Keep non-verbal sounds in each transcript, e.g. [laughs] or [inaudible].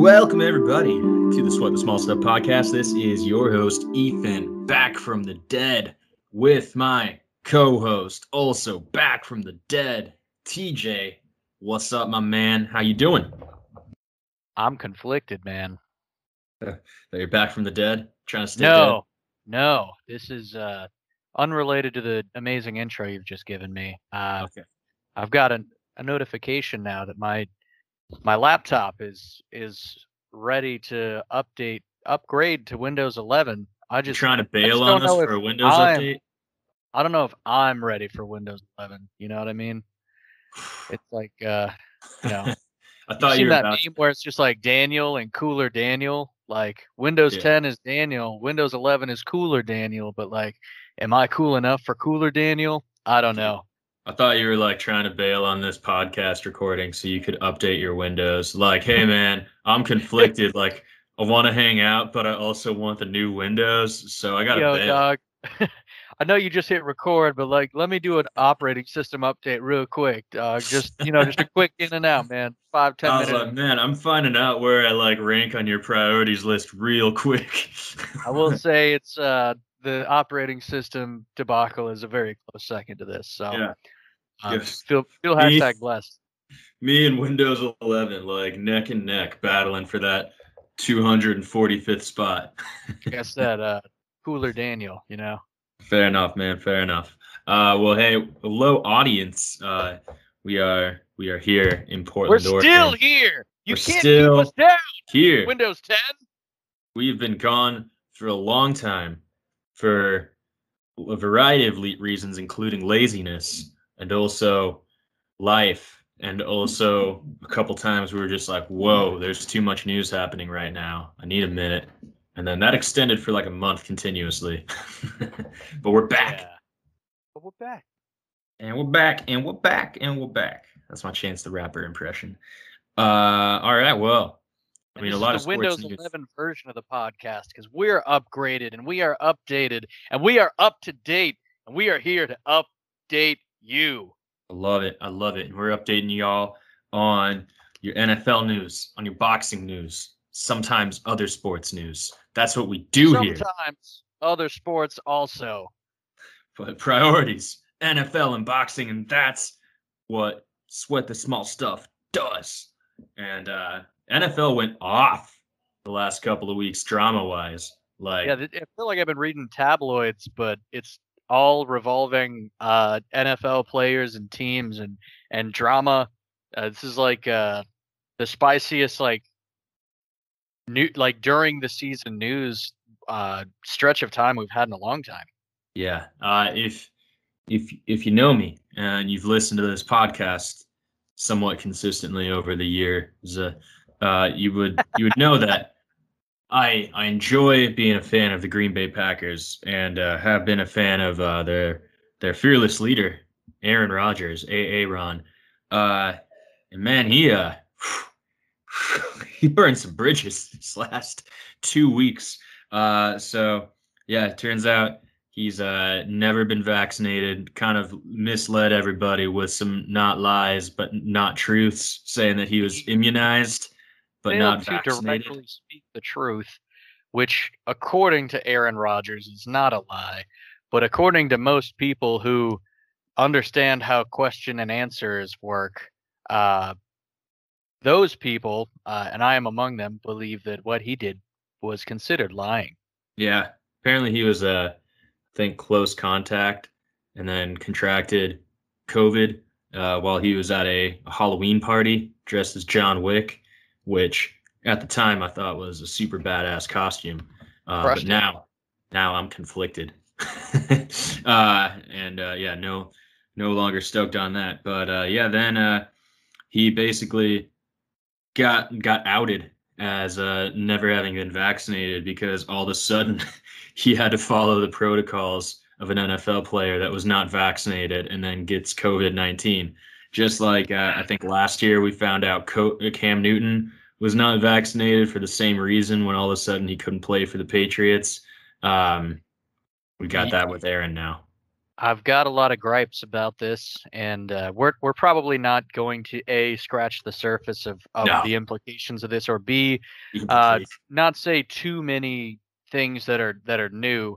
Welcome, everybody, to the Sweat the Small Stuff podcast. This is your host, Ethan, back from the dead with my co host, also back from the dead, TJ. What's up, my man? How you doing? I'm conflicted, man. [laughs] That you're back from the dead, trying to stay No, no, this is uh, unrelated to the amazing intro you've just given me. Uh. Okay. I've got a, a notification now that my my laptop is is ready to update upgrade to Windows 11. I You just trying to bail on us for a Windows I'm- update? I don't know if I'm ready for Windows 11. You know what I mean? [sighs] It's like uh, you know, [laughs] I you thought seen you were that meme where it's just like Daniel and Cooler Daniel. Like Windows Yeah. 10 is Daniel, Windows 11 is Cooler Daniel. But like, am I cool enough for Cooler Daniel? I don't know. I thought you were like trying to bail on this podcast recording so you could update your Windows. Like, hey man, I'm conflicted. like, I want to hang out, but I also want the new Windows, so I gotta bail. dog. [laughs] I know you just hit record, but like, let me do an operating system update real quick, dog. Just [laughs] you know, just a quick in and out, man. Five ten I was minutes. like, man, I'm finding out where I like rank on your priorities list real quick. I will [laughs] say it's uh the operating system debacle is a very close second to this. So Yeah. Um, Yes. feel feel Me- hashtag blessed. Me and Windows 11, like neck and neck, battling for that 245th spot. I said, uh, cooler Daniel. You know. Fair enough, man. Fair enough. Uh, well, hey, hello, audience. Uh, we are we are here in Portland. We're Portland, still here. You We're can't still keep us down. Here, Windows 10. we've been gone for a long time for a variety of reasons, including laziness and also life. And also, a couple times we were just like, whoa, there's too much news happening right now. I need a minute. And then that extended for like a month continuously. [laughs] but we're back. Yeah. But we're back. And we're back, and we're back, and we're back. That's my Chance the Rapper impression. Uh, all right. Well, I mean, a lot of Windows news. 11 version of the podcast because we're upgraded and we are updated and we are up to date and we are here to update you. I love it. I love it. And we're updating y'all on your NFL news, on your boxing news, sometimes other sports news. That's what we do here. Sometimes other sports also. But priorities, NFL and boxing, and that's what Sweat the Small Stuff does. And uh, NFL went off the last couple of weeks, drama wise. Like, Yeah, I feel like I've been reading tabloids, but it's all revolving uh, NFL players and teams and and drama. Uh, this is like uh, the spiciest like new like during the season news uh, stretch of time we've had in a long time. Yeah. Uh, if if if you know me and you've listened to this podcast somewhat consistently over the years, uh, uh, you would you would know that I I enjoy being a fan of the Green Bay Packers and uh, have been a fan of uh, their their fearless leader Aaron Rodgers, AA Ron. Uh, and man, he uh [sighs] he burned some bridges [laughs] this last two weeks. Uh, so yeah, it turns out He's uh, never been vaccinated, kind of misled everybody with some not lies, but not truths, saying that he was immunized, but not to vaccinated. directly speak the truth, which, according to Aaron Rodgers, is not a lie. But according to most people who understand how question and answers work, uh, those people, uh, and I am among them, believe that what he did was considered lying. Yeah, apparently he was, uh, I think, close contact and then contracted COVID uh, while he was at a, a Halloween party dressed as John Wick, which at the time I thought was a super badass costume. Uh, but now, now I'm conflicted. [laughs] uh, and uh, yeah, no, no longer stoked on that. But uh, yeah, then uh, he basically got got outed as uh, never having been vaccinated because all of a sudden [laughs] he had to follow the protocols of an NFL player that was not vaccinated and then gets COVID 19. Just like uh, I think last year we found out Co- Cam Newton was not vaccinated for the same reason when all of a sudden he couldn't play for the Patriots. Um, we got that with Aaron now. I've got a lot of gripes about this, and uh, we're we're probably not going to a scratch the surface of, of No. the implications of this, or b uh, not say too many things that are that are new,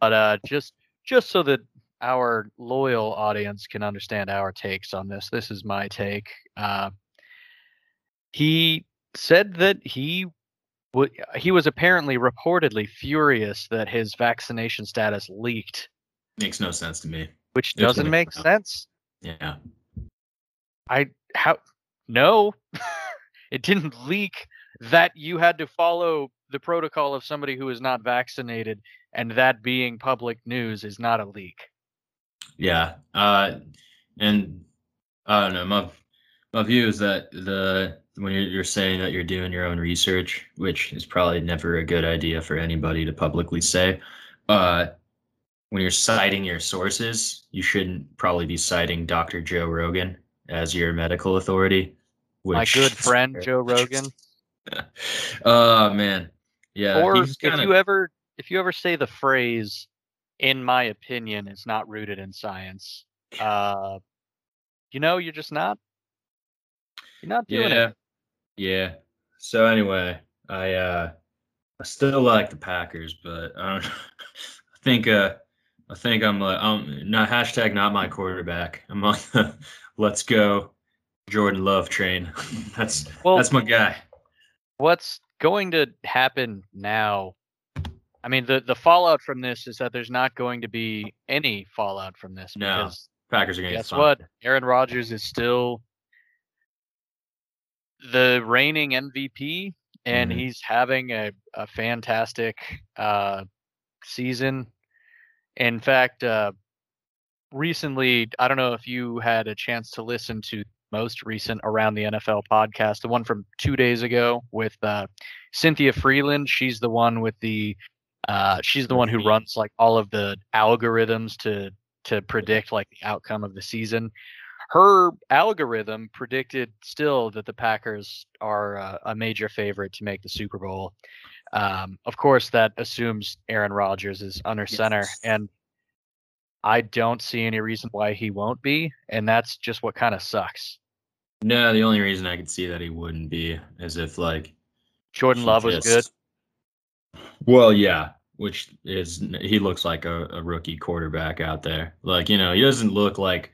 but uh, just just so that our loyal audience can understand our takes on this. This is my take. Uh, he said that he would he was apparently reportedly furious that his vaccination status leaked, makes no sense to me. which It's doesn't make sense. Yeah. I how no, [laughs] it didn't leak. That you had to follow the protocol of somebody who is not vaccinated, and that being public news is not a leak. Yeah. Uh, and I don't know. My my view is that the when you're, you're saying that you're doing your own research, which is probably never a good idea for anybody to publicly say. Uh, when you're citing your sources, you shouldn't probably be citing Dr. Joe Rogan as your medical authority. My good [laughs] friend Joe Rogan. [laughs] oh man, yeah. or if kinda- you ever if you ever say the phrase in my opinion is not rooted in science uh you know you're just not you're not doing yeah, it yeah. So anyway, I uh, I still like the Packers, but I don't. [laughs] I think uh, I think I'm like um not hashtag not my quarterback. I'm on the [laughs] let's go Jordan Love train. [laughs] that's well that's my guy. what's going to happen now i mean the the fallout from this is that there's not going to be any fallout from this No, because Packers are gonna guess what? aaron Rodgers is still the reigning mvp and Mhm. he's having a, a fantastic uh season. In fact uh recently i don't know if you had a chance to listen to most recent around the nfl podcast the one from two days ago with uh cynthia Frelund. She's the one with the uh she's the one who runs like all of the algorithms to to predict like the outcome of the season her algorithm predicted still that the Packers are uh, a major favorite to make the Super Bowl. Um, of course, that assumes Aaron Rodgers is under center, and I don't see any reason why he won't be, and that's just what kind of sucks. No, the only reason I could see that he wouldn't be is if like Jordan Love was good. Well, yeah, which is he looks like a, a rookie quarterback out there. Like you know, he doesn't look like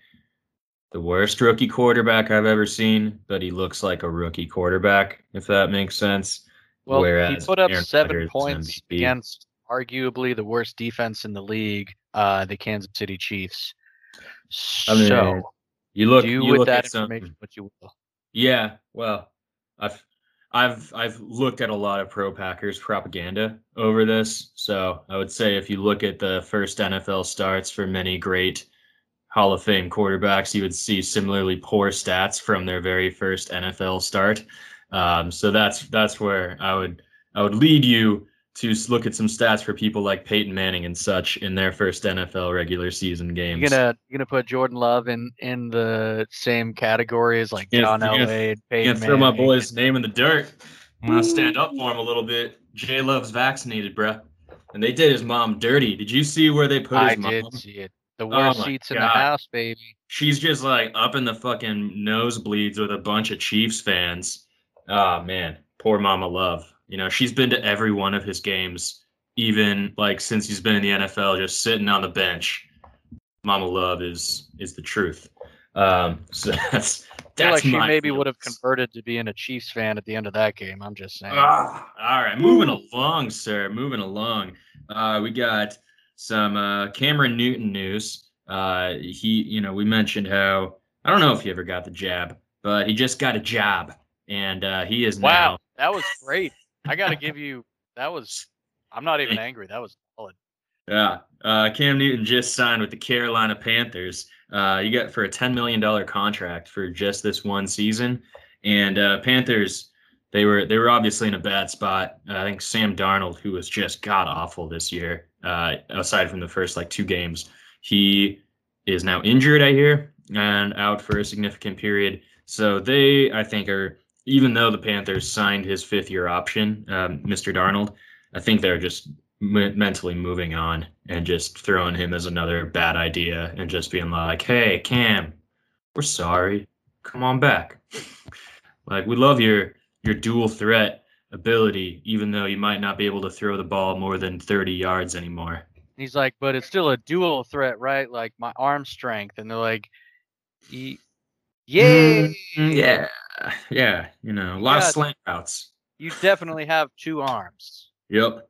the worst rookie quarterback I've ever seen, but he looks like a rookie quarterback, if that makes sense. Well, he put up Aaron seven Rodgers points against arguably the worst defense in the league, uh, the Kansas City Chiefs. I mean, so You look, do you with look that at some, information what you will. Yeah, well, I've I've I've looked at a lot of pro Packers propaganda over this. So I would say if you look at the first NFL starts for many great Hall of Fame quarterbacks, you would see similarly poor stats from their very first NFL start. Um, so that's that's where I would I would lead you to look at some stats for people like Peyton Manning and such in their first NFL regular season games. You're gonna you're gonna put Jordan Love in in the same category as like John you're gonna- Elway and You Peyton can't throw my boy's name in the dirt. Mm-hmm. I'm gonna stand up for him a little bit. Jay Love's vaccinated, bruh. And they did his mom dirty. Did you see where they put his I mom? did see it. The oh worst my seats in the house, baby. She's just like up in the fucking nosebleeds with a bunch of Chiefs fans. Oh man, poor Mama Love. You know, she's been to every one of his games, even like since he's been in the NFL, just sitting on the bench. Mama Love is is the truth. Um, [laughs] so that's I feel that's like she maybe would have converted to being a Chiefs fan at the end of that game. I'm just saying. Ah, all right, moving along, sir. Moving along. Uh, we got some uh, Cameron Newton news. Uh, he, you know, we mentioned how I don't know if he ever got the jab, but he just got a job, and uh, he is wow, now. that was great. I got to [laughs] give you that was. I'm not even angry. That was solid. Yeah, uh, Cam Newton just signed with the Carolina Panthers. Uh, you got for a ten million dollar contract for just this one season, and uh, Panthers they were they were obviously in a bad spot. Uh, I think Sam Darnold, who was just god awful this year, uh, aside from the first like two games, he is now injured. I hear and out for a significant period. So they, I think, are even though the Panthers signed his fifth year option, um, Mr. Darnold, I think they're just mentally moving on and just throwing him as another bad idea and just being like, "Hey, Cam, we're sorry. Come on back. [laughs] like we love your your dual threat ability, even though you might not be able to throw the ball more than 30 yards anymore." He's like, "But it's still a dual threat, right? Like my arm strength." And they're like, "Yay!" Mm, yeah, yeah. You know, a lot yeah, of slant routes. You definitely have two arms. Yep.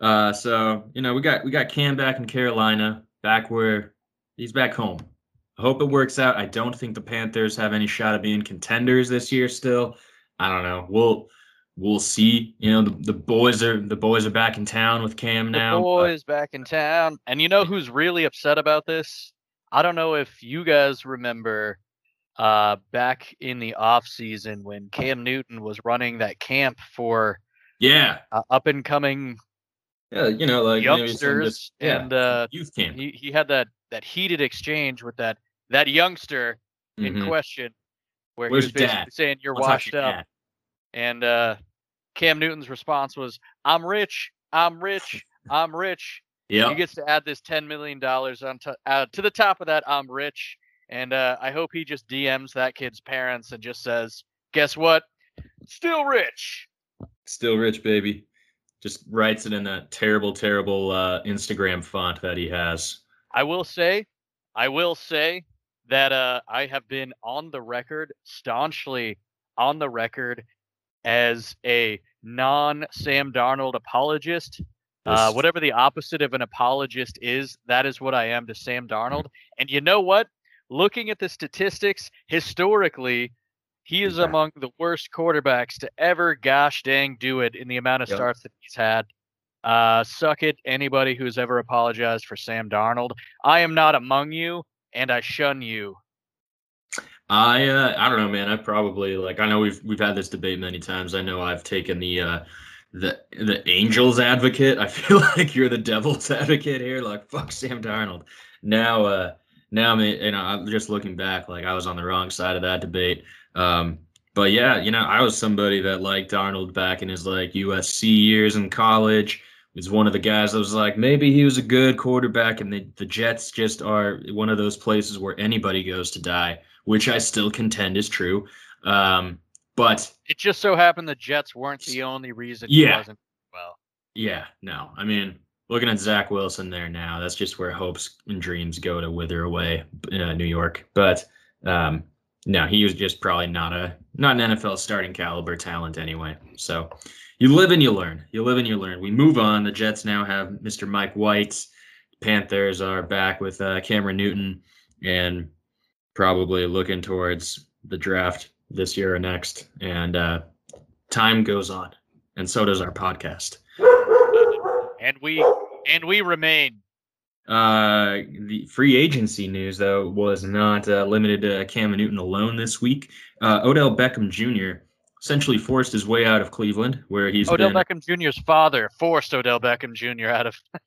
Uh, so you know, we got we got Cam back in Carolina, back where he's back home. I hope it works out. I don't think the Panthers have any shot of being contenders this year. Still, I don't know. We'll we'll see. You know, the, the boys are the boys are back in town with Cam now. The boys but... back in town, and you know who's really upset about this? I don't know if you guys remember uh, back in the off season when Cam Newton was running that camp for yeah uh, up and coming yeah, you know, like youngsters, and uh, youth camp. He, he had that that heated exchange with that that youngster mm-hmm. in question, where Where's he was basically dad? saying you're I'll washed up, dad. and uh, Cam Newton's response was, "I'm rich, I'm rich, [laughs] I'm rich." Yeah, he gets to add this ten million dollars on to, uh, to the top of that. I'm rich, and uh, I hope he just DMs that kid's parents and just says, "Guess what? Still rich." Still rich, baby just writes it in that terrible, terrible uh, Instagram font that he has. I will say, I will say that uh, I have been on the record, staunchly on the record, as a non Sam Darnold apologist. Uh, whatever the opposite of an apologist is, that is what I am to Sam Darnold. And you know what? Looking at the statistics, historically, he is among the worst quarterbacks to ever gosh dang do it in the amount of yep. starts that he's had. Uh, suck it, anybody who's ever apologized for Sam Darnold. I am not among you, and I shun you. I uh, I don't know, man. I probably like I know we've we've had this debate many times. I know I've taken the uh, the the Angels advocate. I [laughs] feel like you're the Devil's [laughs] advocate here. Like fuck Sam Darnold. Now, uh, now I mean, you know, I'm just looking back. Like I was on the wrong side of that debate. Um, but yeah, you know, I was somebody that liked Darnold back in his like USC years in college. Was one of the guys that was like, maybe he was a good quarterback, and the, the Jets just are one of those places where anybody goes to die, which I still contend is true. Um, but it just so happened the Jets weren't the only reason yeah, wasn't well. Yeah, no. I mean, looking at Zach Wilson there now, that's just where hopes and dreams go to wither away in uh, New York. But um, no, he was just probably not a not an NFL starting caliber talent anyway. So you live and you learn. You live and you learn. We move on. The Jets now have Mr. Mike White. Panthers are back with uh, Cameron Newton and probably looking towards the draft this year or next. And uh, time goes on, and so does our podcast. And we and we remain uh, the free agency news, though, was not uh, limited to Cam Newton alone this week. Uh, Odell Beckham Jr. essentially forced his way out of Cleveland, where he's Odell been, Beckham Jr.'s father forced Odell Beckham Jr. out of. [laughs]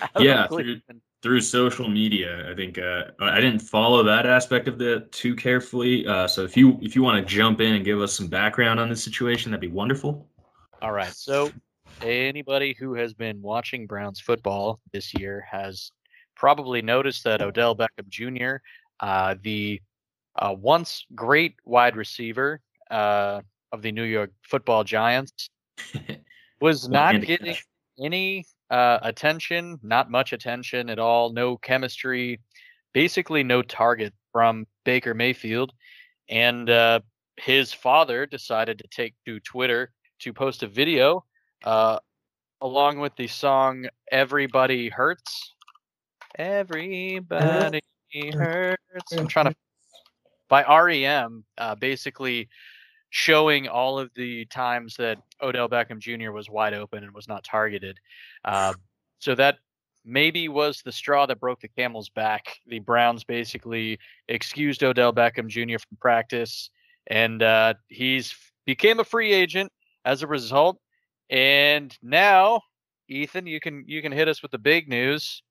out yeah, of through, through, social media. I think uh, I didn't follow that aspect of the too carefully. Uh, so if you if you want to jump in and give us some background on the situation, that'd be wonderful. All right, so anybody who has been watching Browns football this year has probably noticed that Odell Beckham Jr., uh, the uh, once great wide receiver uh, of the New York Football Giants, [laughs] was not getting any uh, attention, not much attention at all, no chemistry, basically no target from Baker Mayfield, and uh, his father decided to take to Twitter to post a video uh, along with the song "Everybody Hurts." Everybody hurts. I'm trying to by REM, uh, basically showing all of the times that Odell Beckham Jr. was wide open and was not targeted. [sighs] Uh, so that maybe was the straw that broke the camel's back. The Browns basically excused Odell Beckham Jr. from practice, and uh, he's became a free agent as a result. And now, Ethan, you can you can hit us with the big news.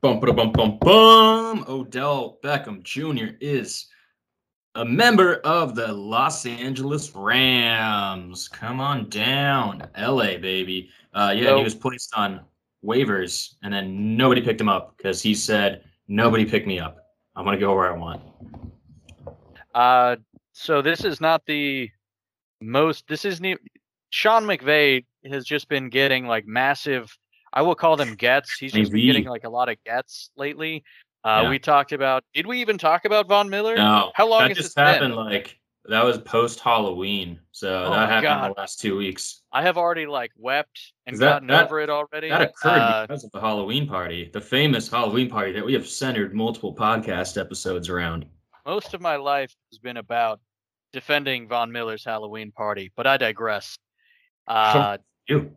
Bum, bum, bum, bum. Odell Beckham Jr. is a member of the Los Angeles Rams. Come on down, LA baby. Uh, yeah, so, he was placed on waivers, and then nobody picked him up because he said nobody picked me up. I'm gonna go where I want. Uh, so this is not the most. This isn't. e- Sean McVay has just been getting like massive. I will call them gets. He's just been getting like a lot of gets lately. Uh, Yeah. We talked about. Did we even talk about Von Miller? No, How long that has just this been? happened? Like that was post Halloween, so Oh that happened God. the last two weeks. I have already like wept and that- gotten that- over it already. That occurred Uh, because of the Halloween party, the famous Halloween party that we have centered multiple podcast episodes around. most of my life has been about defending Von Miller's Halloween party, but I digress. Uh, You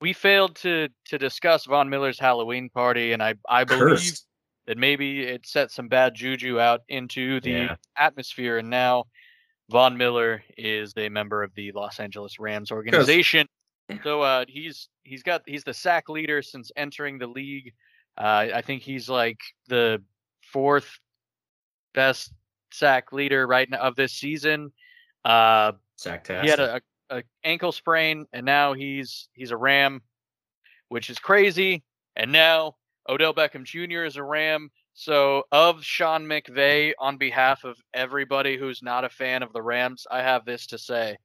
we failed to to discuss Von Miller's Halloween party, and I I believe cursed. that maybe it set some bad juju out into the Yeah. atmosphere, and now Von Miller is a member of the Los Angeles Rams organization. So uh, he's he's got he's the sack leader since entering the league. Uh, I think he's like the fourth best sack leader right now of this season. Uh, Sacktastic. he had a, a, a ankle sprain, and now he's he's a Ram, which is crazy. And now Odell Beckham Jr. is a Ram. So of Sean McVay, on behalf of everybody who's not a fan of the Rams, I have this to say.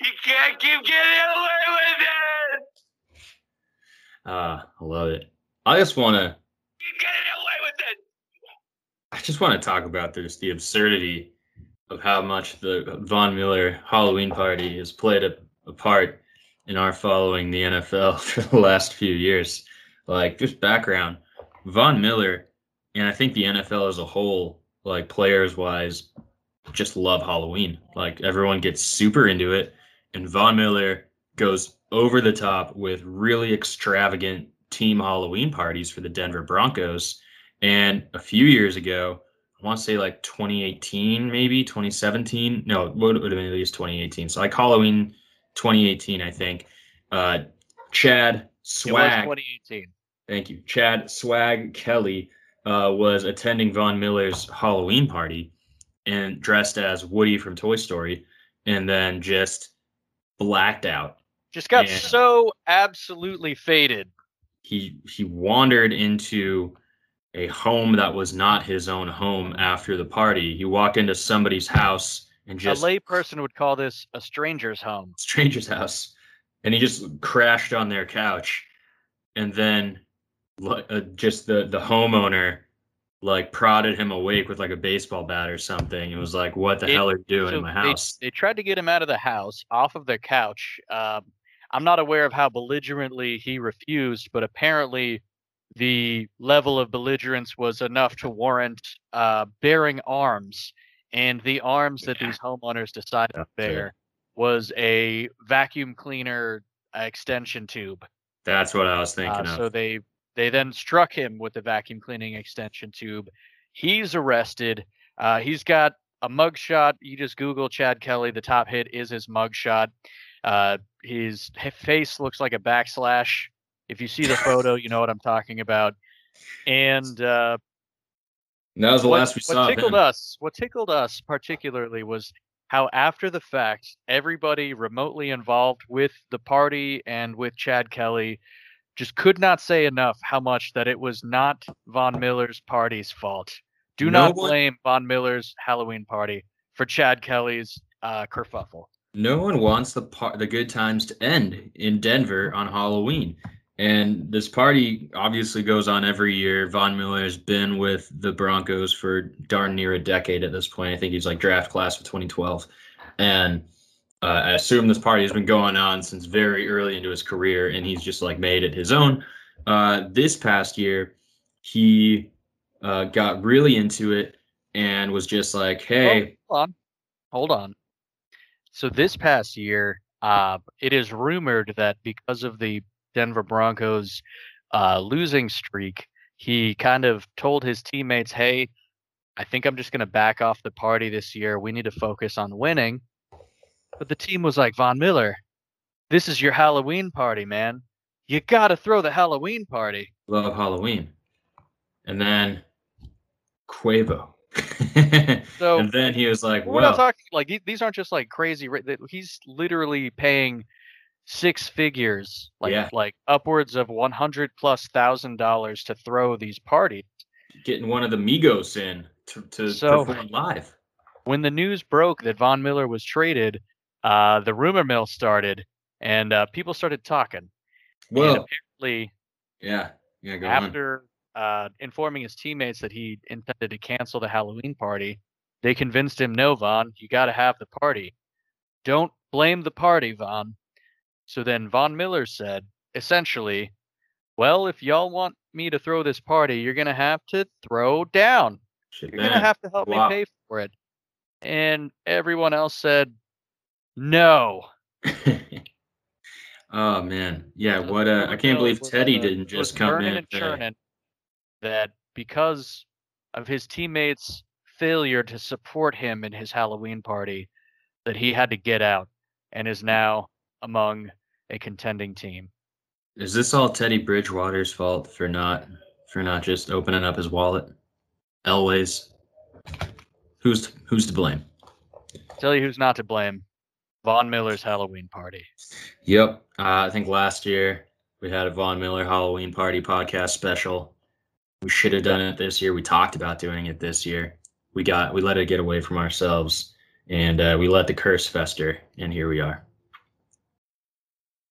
You can't keep getting away with it. Ah, I love it. I just want to. You're getting away with it. I just want to talk about this the absurdity of how much the Von Miller Halloween party has played a, a part in our following the NFL [laughs] for the last few years. Like just background, Von Miller and I think the NFL as a whole, like players wise, just love Halloween. Like everyone gets super into it, and Von Miller goes over the top with really extravagant team Halloween parties for the Denver Broncos. And a few years ago, I want to say like 2018, maybe 2017. No, it would would have been at least 2018. So like Halloween 2018, I think. Uh, Chad It was Swag. 2018. Thank you. Chad Swag Kelly uh, was attending Von Miller's Halloween party and dressed as Woody from Toy Story and then just blacked out. Just got Yeah. so absolutely faded. He he wandered into a home that was not his own home after the party. He walked into somebody's house and just a layperson would call this a stranger's home. stranger's house and he just crashed on their couch and then uh, just the the homeowner like prodded him awake with like a baseball bat or something and was like what the It- hell are you doing So in my they- house They, tried to get him out of the house, off of their couch. Um, I'm not aware of how belligerently he refused, but apparently the level of belligerence was enough to warrant uh, bearing arms. And the arms that these homeowners decided to bear was a vacuum cleaner uh, extension tube. that's what i was Uh, thinking so they they then struck him with the vacuum cleaning extension tube. He's arrested. Uh, he's got a mugshot. You just Google Chad Kelly. The top hit is his mugshot. Uh, his face looks like a backslash. If you see the photo, you know what I'm talking about. And uh, And that was the what, last we what saw of tickled him. us, what tickled us particularly was how after the fact, everybody remotely involved with the party and with Chad Kelly just could not say enough how much that it was not Von Miller's party's fault. Do No not one- blame Von Miller's Halloween party for Chad Kelly's uh, kerfuffle. no one wants the par- the good times to end in denver on halloween and this party obviously goes on every year von miller has been with the broncos for darn near a decade at this point i think he's like draft class of 2012 and uh, i assume this party has been going on since very early into his career and he's just like made it his own uh, this past year he uh, got really into it and was just like hey Hold on. Hold on. So this past year, uh, it is rumored that because of the Denver Broncos uh, losing streak, he kind of told his teammates, "Hey, I think I'm just going to back off the party this year. We need to focus on winning." But the team was like, "Von Miller, this is your Halloween party, man. You got to throw the Halloween party." love Halloween. And then Quavo. [laughs] So and then he was like, We're not well, talking like these aren't just like crazy. that- He's literally paying six figures, like Yeah. like upwards of one hundred plus thousand dollars to throw these parties. Getting one of the Migos in to, to So- perform live. When the news broke that Von Miller was traded, uh, the rumor mill started, and uh, people started talking. and Well, apparently, yeah, yeah. Go after uh, informing his teammates that he intended to cancel the Halloween party, they convinced him, "No, Von, you got to have the party. Don't blame the party, Von." So then Von Miller said, essentially, "Well, if y'all want me to throw this party, you're gonna have to throw down. Shit, You're gonna have to help Wow. me pay for it." And everyone else said, "No." [laughs] oh man, yeah. So What? Uh, I can't believe Teddy didn't just come in. and churning that because of his teammates' failure to support him in his Halloween party, that he had to get out and is now among a contending team. Is this all Teddy Bridgewater's fault for not for not just opening up his wallet? Elways. Who's who's to blame? Tell you who's not to blame. Von Miller's Halloween party. Yep. Uh, I think last year we had a Von Miller Halloween party podcast special. We should have done it this year. We talked about doing it this year. We got we let it get away from ourselves, and uh, we let the curse fester, and here we are.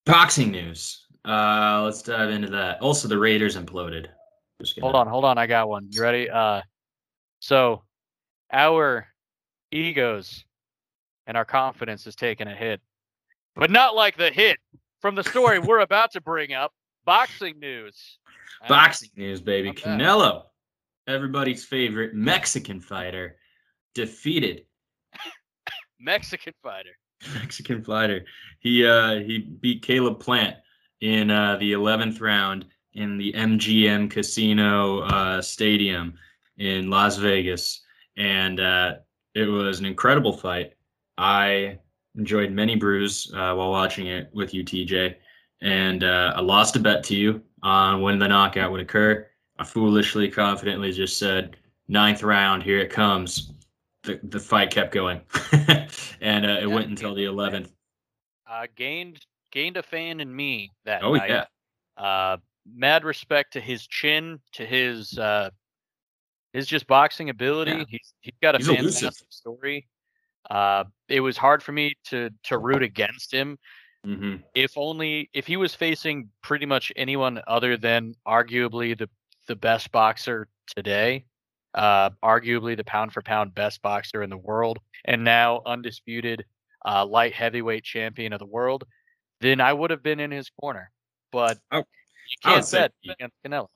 Boxing news. Uh, let's dive into that. Also, the Raiders imploded. Hold on, hold on, I got one. You ready? Uh so our egos and our confidence is taking a hit. But not like the hit from the story [laughs] we're about to bring up. Boxing news. Uh, Boxing news, baby. Canelo, everybody's favorite Mexican fighter, defeated [laughs] Mexican fighter. [laughs] Mexican fighter. He uh he beat Caleb Plant in uh the 11th round in the MGM Casino uh stadium in Las Vegas and uh it was an incredible fight. I enjoyed many brews uh, while watching it with you TJ and uh, I lost a bet to you on when the knockout would occur. I foolishly confidently just said ninth round here it comes. The, the fight kept going [laughs] and uh, it Yeah, went until the 11th Uh gained gained a fan in me that Oh night. yeah, Uh mad respect to his chin, to his uh his just boxing ability. Yeah. He's he's got a He's elusive. fantastic story. Uh it was hard for me to to root against him hmm if only if he was facing pretty much anyone other than arguably the the best boxer today, uh, arguably the pound for pound best boxer in the world, and now undisputed uh, light heavyweight champion of the world, then I would have been in his corner. But Oh, you can't bet he- against Canelo.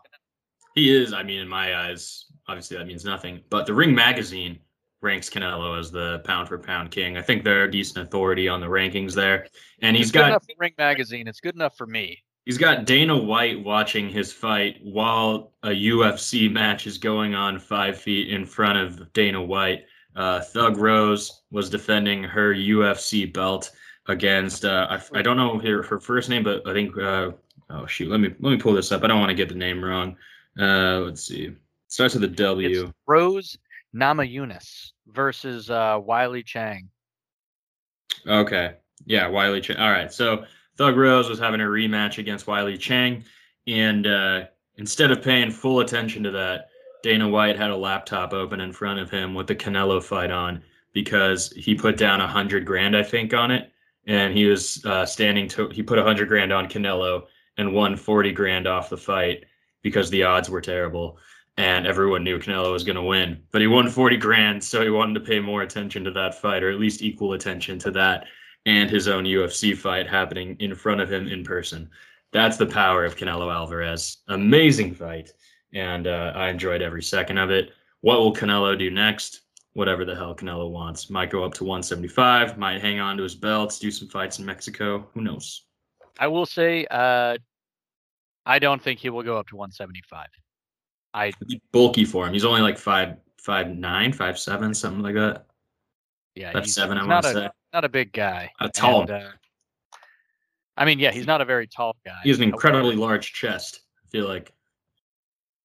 he is. I mean, in my eyes, obviously that means nothing. But the Ring Magazine ranks Canelo as the pound for pound king. I think they're a decent authority on the rankings there, and he's got enough for Ring Magazine. It's good enough for me. He's got Dana White watching his fight while a UFC match is going on five feet in front of Dana White. Uh, Thug Rose was defending her UFC belt against uh, I, I don't know her, her first name, but I think uh, oh shoot, let me let me pull this up. I don't want to get the name wrong. Uh, let's see. starts with a W. It's Rose Namajunas versus uh, Weili Zhang. Okay. Yeah, Weili Zhang. All right. So Thug Rose was having a rematch against Weili Zhang, and uh, instead of paying full attention to that, Dana White had a laptop open in front of him with the Canelo fight on because he put down a hundred grand, I think, on it, and he was uh, standing to. He put a hundred grand on Canelo and won forty grand off the fight because the odds were terrible. And everyone knew Canelo was going to win, but he won 40 grand, so he wanted to pay more attention to that fight, or at least equal attention to that and his own UFC fight happening in front of him in person. That's the power of Canelo Alvarez. Amazing fight, and uh, I enjoyed every second of it. What will Canelo do next? Whatever the hell Canelo wants. Might go up to 175. Might hang on to his belts. Do some fights in Mexico. Who knows? I will say, uh, I don't think he will go up to 175. I bulky for him. He's only like five, five nine, five seven, something like that. Yeah, That's he's, seven. I want not to a say. not a big guy. A tall. and, uh, I mean, yeah, he's not a very tall guy. He has an incredibly large chest. I feel like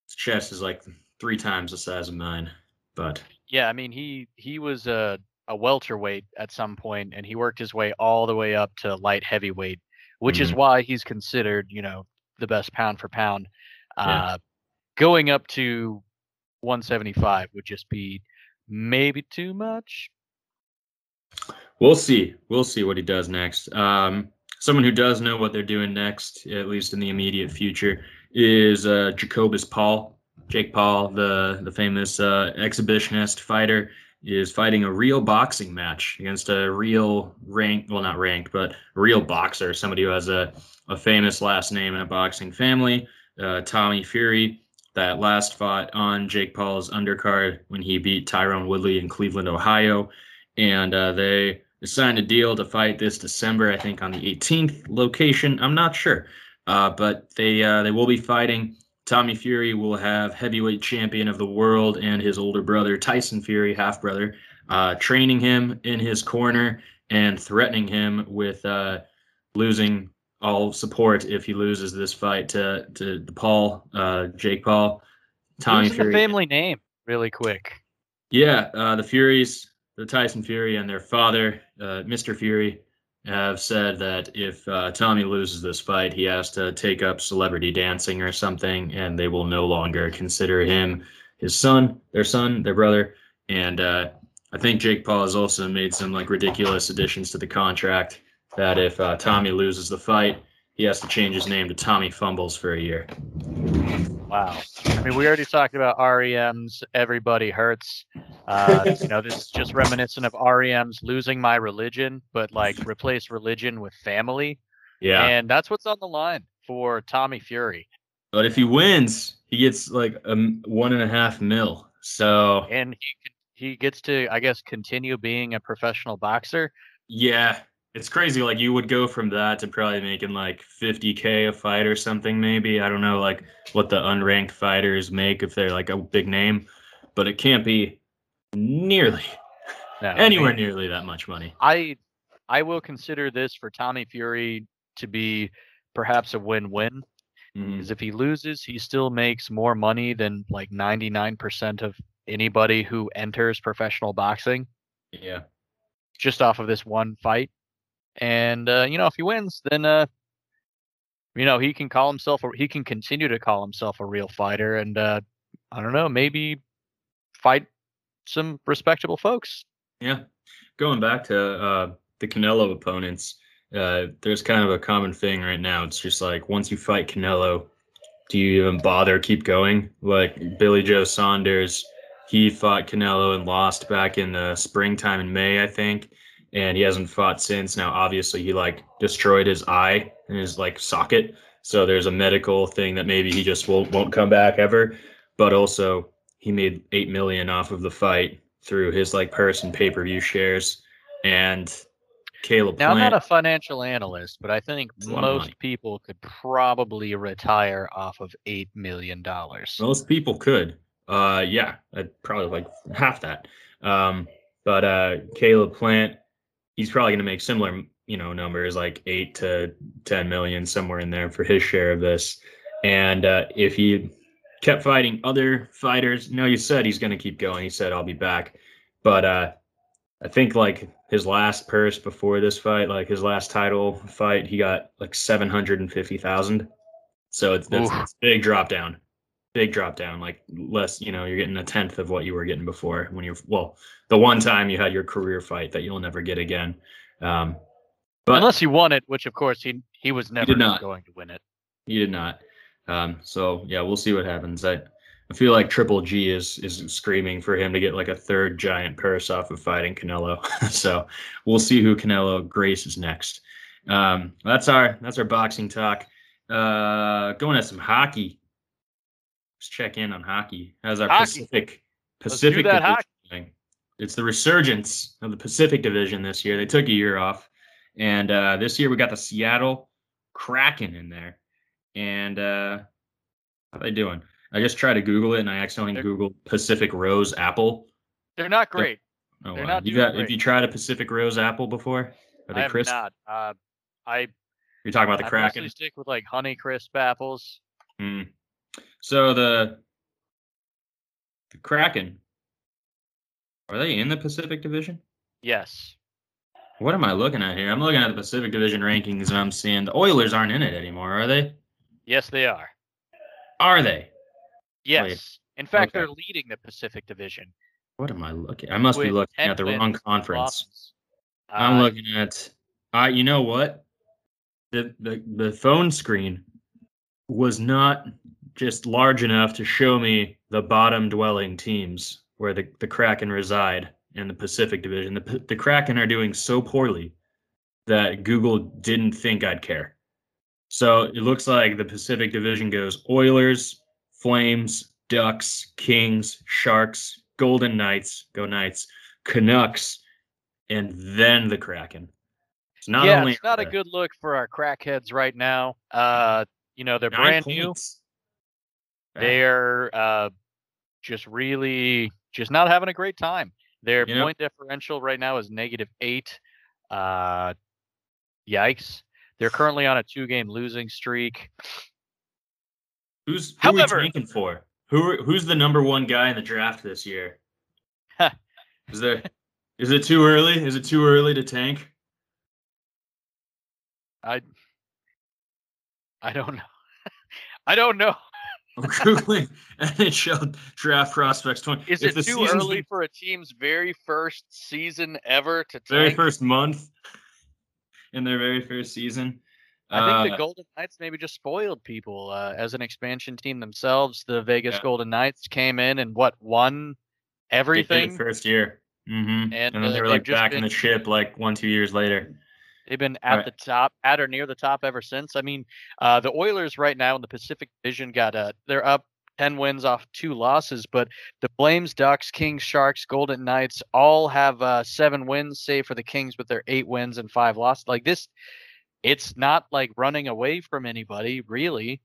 his chest is like three times the size of mine. But Yeah, I mean, he he was a a welterweight at some point, and he worked his way all the way up to light heavyweight which is Mhm. why he's considered, you know, the best pound for pound. Yeah. Uh, going up to 175 would just be maybe too much. We'll see. We'll see what he does next. Um, someone who does know what they're doing next, at least in the immediate future, is uh, Jacobus Paul. Jake Paul, the the famous uh, exhibitionist fighter, is fighting a real boxing match against a real rank, well, not ranked, but real boxer, somebody who has a, a famous last name in a boxing family, uh, Tommy Fury. That last fought on Jake Paul's undercard when he beat Tyron Woodley in Cleveland, Ohio. And uh, they signed a deal to fight this December, I think on the 18th location. I'm not sure. Uh, but they uh, they will be fighting. Tommy Fury will have heavyweight champion of the world and his older brother Tyson Fury, half brother, uh, training him in his corner and threatening him with uh, losing all support if he loses this fight to to the Paul, uh, Jake Paul, Tommy Fury. the family name, really quick. Yeah, uh, the Furies, the Tyson Fury, and their father, uh, Mr. Fury, have said that if uh, Tommy loses this fight, he has to take up celebrity dancing or something, and they will no longer consider him his son, their son, their brother. And uh, I think Jake Paul has also made some like ridiculous additions to the contract that if uh, Tommy loses the fight, he has to change his name to Tommy Fumbles for a year. Wow. I mean, we already talked about REM's Everybody Hurts. Uh, [laughs] you know, this is just reminiscent of REM's Losing My Religion, but like replace religion with family. Yeah. And that's what's on the line for Tommy Fury. But if he wins, he gets like a one and a half mil. So And he he gets to, I guess, continue being a professional boxer. yeah, it's crazy. Like you would go from that to probably making like 50k a fight or something. Maybe I don't know like what the unranked fighters make if they're like a big name, but it can't be nearly [laughs] No, anywhere nearly that much money. I I will consider this for Tommy Fury to be perhaps a win-win. Mm-hmm. Because if he loses, he still makes more money than like 99% of anybody who enters professional boxing Yeah, just off of this one fight. And uh, you know, if he wins, then uh, you know he can call himself. A, he can continue to call himself a real fighter, and uh, I don't know, maybe fight some respectable folks. yeah. Going back to uh, the Canelo opponents, uh, there's kind of a common thing right now. It's just like once you fight Canelo, do you even bother keep going? Like Billy Joe Saunders, he fought Canelo and lost back in the springtime in May, I think, and he hasn't fought since. Now, obviously, he like destroyed his eye and his like socket, so there's a medical thing that maybe he just won't won't come back ever. But also, he made eight million off of the fight through his like purse and pay per view shares, and Caleb Now, I'm not a financial analyst, but I think It's a lot of money. most people could probably retire off of eight million dollars. Most people could. Uh, yeah, I'd probably like half that. Um, but uh, Caleb Plant, he's probably going to make similar, you know, numbers like eight to ten million somewhere in there for his share of this. And uh, if he kept fighting other fighters, no, he said he's going to keep going. He said I'll be back, but uh, I think like his last purse before this fight, like his last title fight, he got like seven hundred and fifty thousand. So it's that's it's a big drop down, big drop down. Like less, you know, you're getting a tenth of what you were getting before when you're well, the one time you had your career fight that you'll never get again. Um, but Unless he won it, which of course he he was never not. going to win it. He did not. Um, so yeah, we'll see what happens. I I feel like Triple G is is screaming for him to get like a third giant purse off of fighting Canelo. [laughs] so we'll see who Canelo graces next. Um, that's our that's our boxing talk. Uh, going to some hockey. Let's check in on hockey. How's our Hockey. Pacific Pacific Division hockey. doing? It's the resurgence of the Pacific Division this year. They took a year off, and uh, this year we got the Seattle Kraken in there. And uh, how they doing? I just tried to Google it, and I accidentally They're- Googled Pacific Rose Apple. They're not great. Oh, They're wow. not you got? Have you tried a Pacific Rose Apple before? Are I they have crisp? not. Uh, I You're talking about the I Kraken. stick with like Honey Crisp apples. Hmm. So the the Kraken are they in the Pacific Division? Yes. What am I looking at here? I'm looking at the Pacific Division rankings and I'm seeing the Oilers aren't in it anymore, are they? Yes, they are. Are they? Yes. In fact, Okay. they're leading the Pacific Division. What am I looking? I must be looking at the wrong conference. losses. I'm Uh, looking at. I. you know what? The, the the phone screen was not just large enough to show me the bottom dwelling teams where the, the Kraken reside in the Pacific Division. The the Kraken are doing so poorly that Google didn't think I'd care. So it looks like the Pacific Division goes Oilers, Flames, Ducks, Kings, Sharks, Golden Knights, go Knights, Canucks, and then the Kraken. So not yeah, only it's not a good look for our crackheads right now. Uh, you know, they're nine brand new. points. They're uh, just really just not having a great time. Their You point differential right now is negative eight. Uh, yikes! They're currently on a two-game losing streak. Who's who However- are we tanking for? Who who's the number one guy in the draft this year? Is there is it too early? Is it too early to tank? I I don't know. [laughs] I don't know. I'm googling NHL draft prospects. Twenty. Is if it the too early for a team's very first season ever to very first month [laughs] in their very first season? I think the Uh, Golden Knights maybe just spoiled people uh, as an expansion team themselves. The Vegas Yeah. Golden Knights came in and what won they did it everything. first year. hmm And, And, then uh, they were like back in the been- ship like one two years later. They've been at Right. the top, at or near the top ever since. I mean, uh, the Oilers right now in the Pacific Division got uh, they're up ten wins off two losses, but the Flames, Ducks, Kings, Sharks, Golden Knights all have uh, seven wins, save for the Kings with their eight wins and five losses. Like this, it's not like running away from anybody really.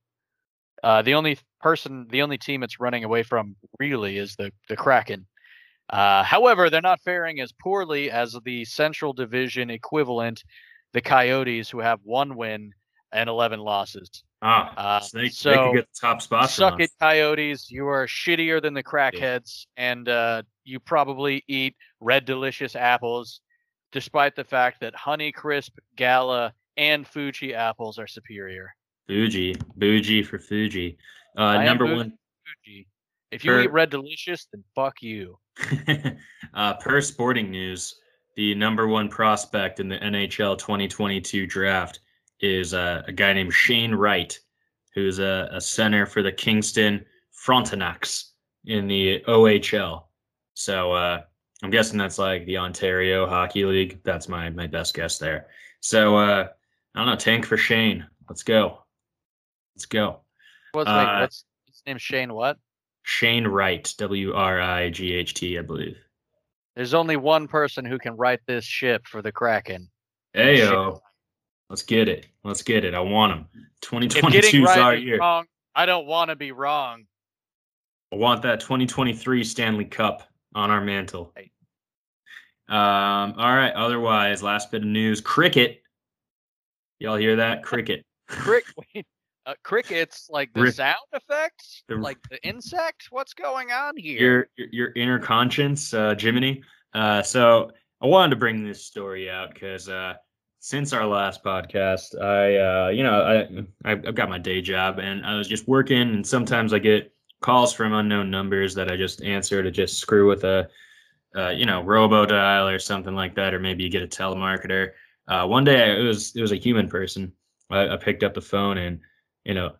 Uh, the only person, the only team it's running away from really is the the Kraken. Uh, however, they're not faring as poorly as the Central Division equivalent, the Coyotes, who have one win and 11 losses. Ah, Uh, so they, they so, could get the top spot. Suck it, Coyotes. You are shittier than the crackheads, and uh, you probably eat red delicious apples, despite the fact that Honey Crisp, Gala, and Fuji apples are superior. Fuji, Bougie for Fuji. Uh, number one Fuji. If you Per- eat red delicious, then fuck you. [laughs] uh, per Sporting News, the number one prospect in the NHL 2022 draft is uh, a guy named Shane Wright, who's a, a center for the Kingston Frontenacs in the OHL. So uh, I'm guessing that's like the Ontario Hockey League. That's my my best guess there. So uh, I don't know. Tank for Shane. Let's go. Let's go. What's, Uh, what's his name? Shane what? Shane Wright, W R I G H T, I believe. There's only one person who can right this ship for the Kraken. Ayo. Let's get it. Let's get it. I want him. If 2022 getting is right is year. wrong, I don't want to be wrong. I want that 2023 Stanley Cup on our mantle. Right. Um, all right. Otherwise, last bit of news cricket. Y'all hear that? [laughs] Cricket. Crick, wait, uh, crickets, like the sound effects, The- like the insect. What's going on here? your, your your inner conscience, uh, Jiminy. Uh, so I wanted to bring this story out because uh, since our last podcast, I uh, you know I I've I've got my day job and I was just working, and sometimes I get calls from unknown numbers that I just answer to just screw with a uh, you know robo dial or something like that, or maybe you get a telemarketer. Uh, one day it was it was a human person. I, I picked up the phone and you know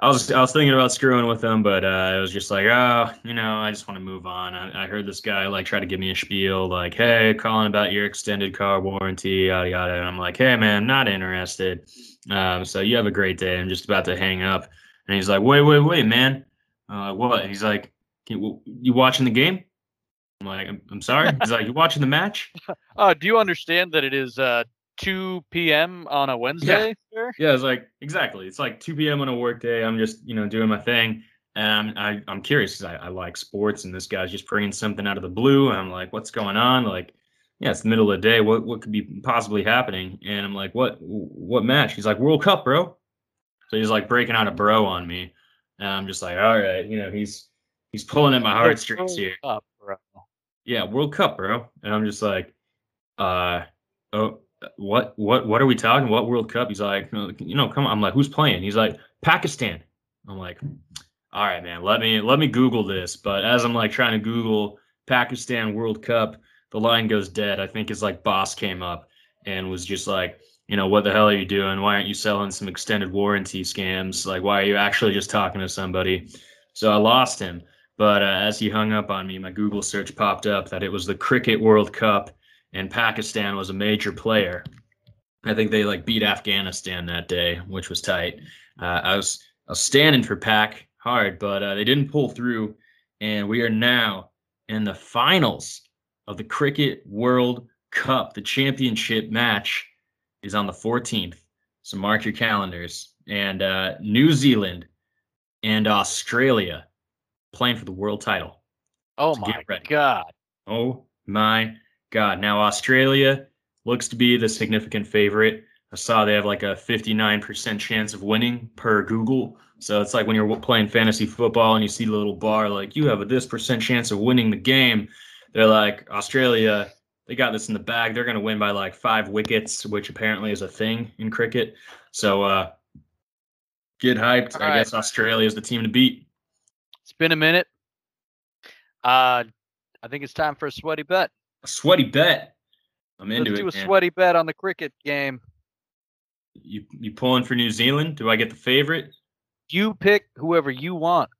I was I was thinking about screwing with them, but uh, I was just like, oh, you know, I just want to move on. I, I heard this guy like try to give me a spiel, like, hey, calling about your extended car warranty, yada yada. And I'm like, hey, man, not interested. Um, so you have a great day. I'm just about to hang up, and he's like, wait, wait, wait, man. Uh, what? He's like, you, you watching the game? I'm like, I'm, I'm sorry. He's like, you watching the match? [laughs] Uh, do you understand that it is uh 2 p.m. on a Wednesday? sir? Yeah, it's like exactly. It's like 2 p.m. on a work day. I'm just you know doing my thing, and I I'm curious because I, I like sports, and this guy's just bringing something out of the blue. And I'm like, what's going on? Like, yeah, it's the middle of the day. What what could be possibly happening? And I'm like, what what match? He's like, World Cup, bro. So he's like breaking out a bro on me, and I'm just like, all right, you know, he's he's pulling at my heartstrings here. Up, bro. Yeah, World Cup, bro. And I'm just like, uh, oh, what, what, what are we talking? What World Cup? He's like, you know, come on. I'm like, who's playing? He's like, Pakistan. I'm like, all right, man, let me let me Google this. But as I'm like trying to Google Pakistan World Cup, the line goes dead. I think his like boss came up and was just like, you know, what the hell are you doing? Why aren't you selling some extended warranty scams? Like, why are you actually just talking to somebody? So I lost him. But uh, as he hung up on me, my Google search popped up that it was the Cricket World Cup and Pakistan was a major player. I think they like beat Afghanistan that day, which was tight. Uh, I was I was standing for Pack hard, but uh, they didn't pull through, and we are now in the finals of the Cricket World Cup. The championship match is on the 14th, so mark your calendars. And uh, New Zealand and Australia playing for the world title. Oh so my god! Oh my god! Now Australia looks to be the significant favorite. I saw they have like a 59% chance of winning per Google. So it's like when you're playing fantasy football and you see the little bar like you have a this percent chance of winning the game. They're like Australia, they got this in the bag. They're going to win by like five wickets, which apparently is a thing in cricket. So uh get hyped. All I right. guess Australia is the team to beat. It's been a minute. Uh I think it's time for a sweaty bet. A sweaty bet. I'm into Let's it. Do a man. sweaty bet on the cricket game. You you pulling for New Zealand? Do I get the favorite? You pick whoever you want.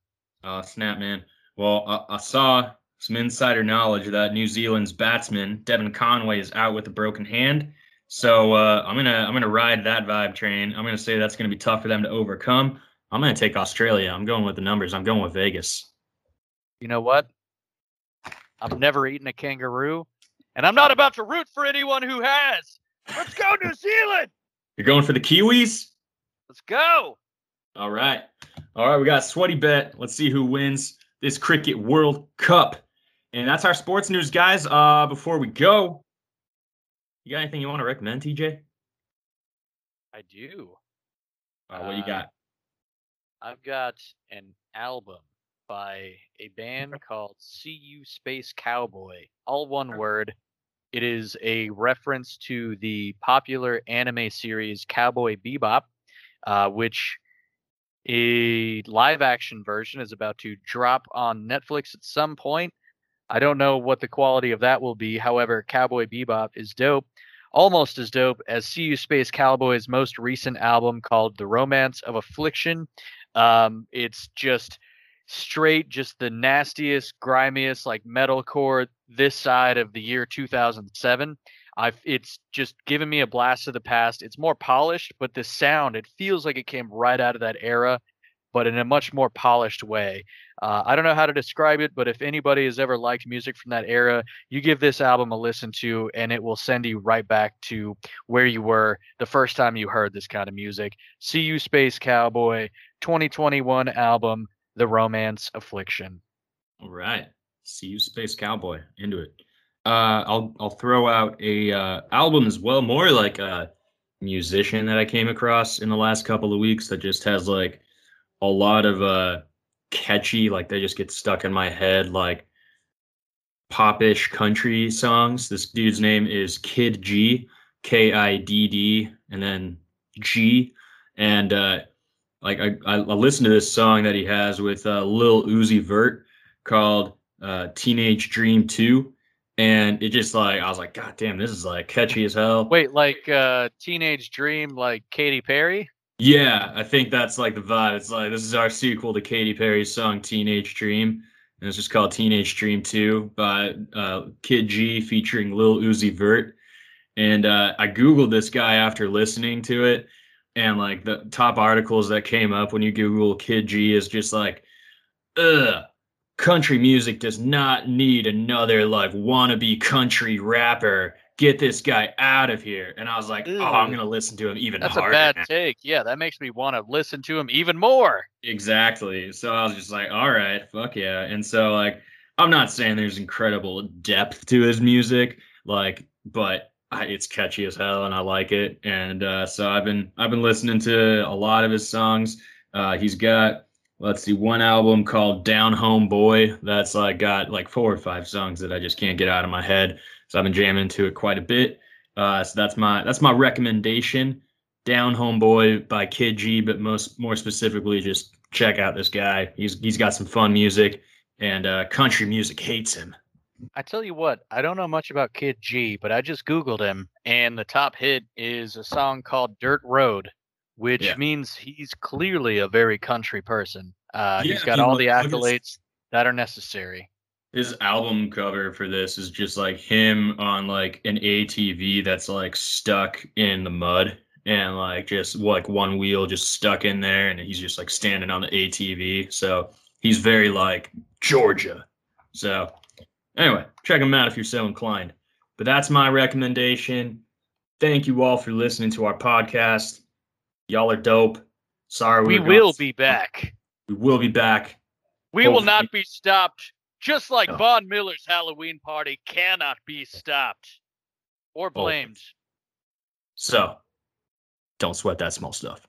Oh snap, man! Well, I, I saw some insider knowledge that New Zealand's batsman Devon Conway is out with a broken hand. So uh, I'm gonna I'm gonna ride that vibe train. I'm gonna say that's gonna be tough for them to overcome. I'm gonna take Australia. I'm going with the numbers. I'm going with Vegas. You know what? I've never eaten a kangaroo, and I'm not about to root for anyone who has. Let's go, New Zealand! You're going for the Kiwis? Let's go. All right. All right. We got sweaty bet. Let's see who wins this Cricket World Cup. And that's our sports news, guys. Uh, before we go, you got anything you want to recommend, TJ? I do. Uh, what you got? Uh, I've got an album by a band called See You Space Cowboy. All one word. It is a reference to the popular anime series Cowboy Bebop, uh, which a live action version is about to drop on Netflix at some point. I don't know what the quality of that will be. However, Cowboy Bebop is dope, almost as dope as See You Space Cowboy's most recent album called The Romance of Affliction. Um, it's just straight, just the nastiest, grimiest, like metalcore this side of the year 2007. I've it's just given me a blast of the past. It's more polished, but the sound it feels like it came right out of that era, but in a much more polished way. Uh, I don't know how to describe it, but if anybody has ever liked music from that era, you give this album a listen to, and it will send you right back to where you were the first time you heard this kind of music. See You Space Cowboy, 2021 album, The Romance Affliction. All right. See you, Space Cowboy. Into it. Uh, I'll I'll throw out a uh, album as well, more like a musician that I came across in the last couple of weeks that just has like a lot of uh catchy, like they just get stuck in my head, like popish country songs. This dude's name is Kidd G, K I D D, and then G, and uh, like I, I listened to this song that he has with uh, Lil Uzi Vert called uh, Teenage Dream 2 and it just like I was like, God damn, this is like catchy as hell. Wait, like uh Teenage Dream, like Katy Perry? Yeah, I think that's like the vibe. It's like this is our sequel to Katy Perry's song Teenage Dream. And it's just called Teenage Dream 2 by uh, Kidd G featuring Lil Uzi Vert. And uh, I Googled this guy after listening to it. And like the top articles that came up when you Google Kidd G is just like, ugh, country music does not need another like wannabe country rapper. Get this guy out of here. And I was like, Ew. oh, I'm gonna listen to him even That's harder. That's a bad take. Yeah, that makes me want to listen to him even more. Exactly. So I was just like, all right, fuck yeah. And so like I'm not saying there's incredible depth to his music, like, but I, it's catchy as hell and I like it. And uh, so I've been I've been listening to a lot of his songs. Uh, he's got let's see one album called down home boy that's like got like four or five songs that i just can't get out of my head so i've been jamming to it quite a bit Uh, so that's my that's my recommendation. Down Home Boy by Kidd G, but most more specifically, just check out this guy. He's he's got some fun music, and uh, country music hates him. I tell you what, I don't know much about Kidd G, but I just Googled him, and the top hit is a song called Dirt Road, which Yeah. means he's clearly a very country person. Uh, Yeah, he's got all the accolades that are necessary. His album cover for this is just like him on like an ATV that's like stuck in the mud and like just like one wheel just stuck in there and he's just like standing on the ATV. So he's very like Georgia. So anyway, check them out if you're so inclined. But that's my recommendation. Thank you all for listening to our podcast. Y'all are dope. Sorry We we're will be back. We will be back. We will not be stopped. Just like No. Von Miller's Halloween party cannot be stopped or blamed. So don't sweat that small stuff.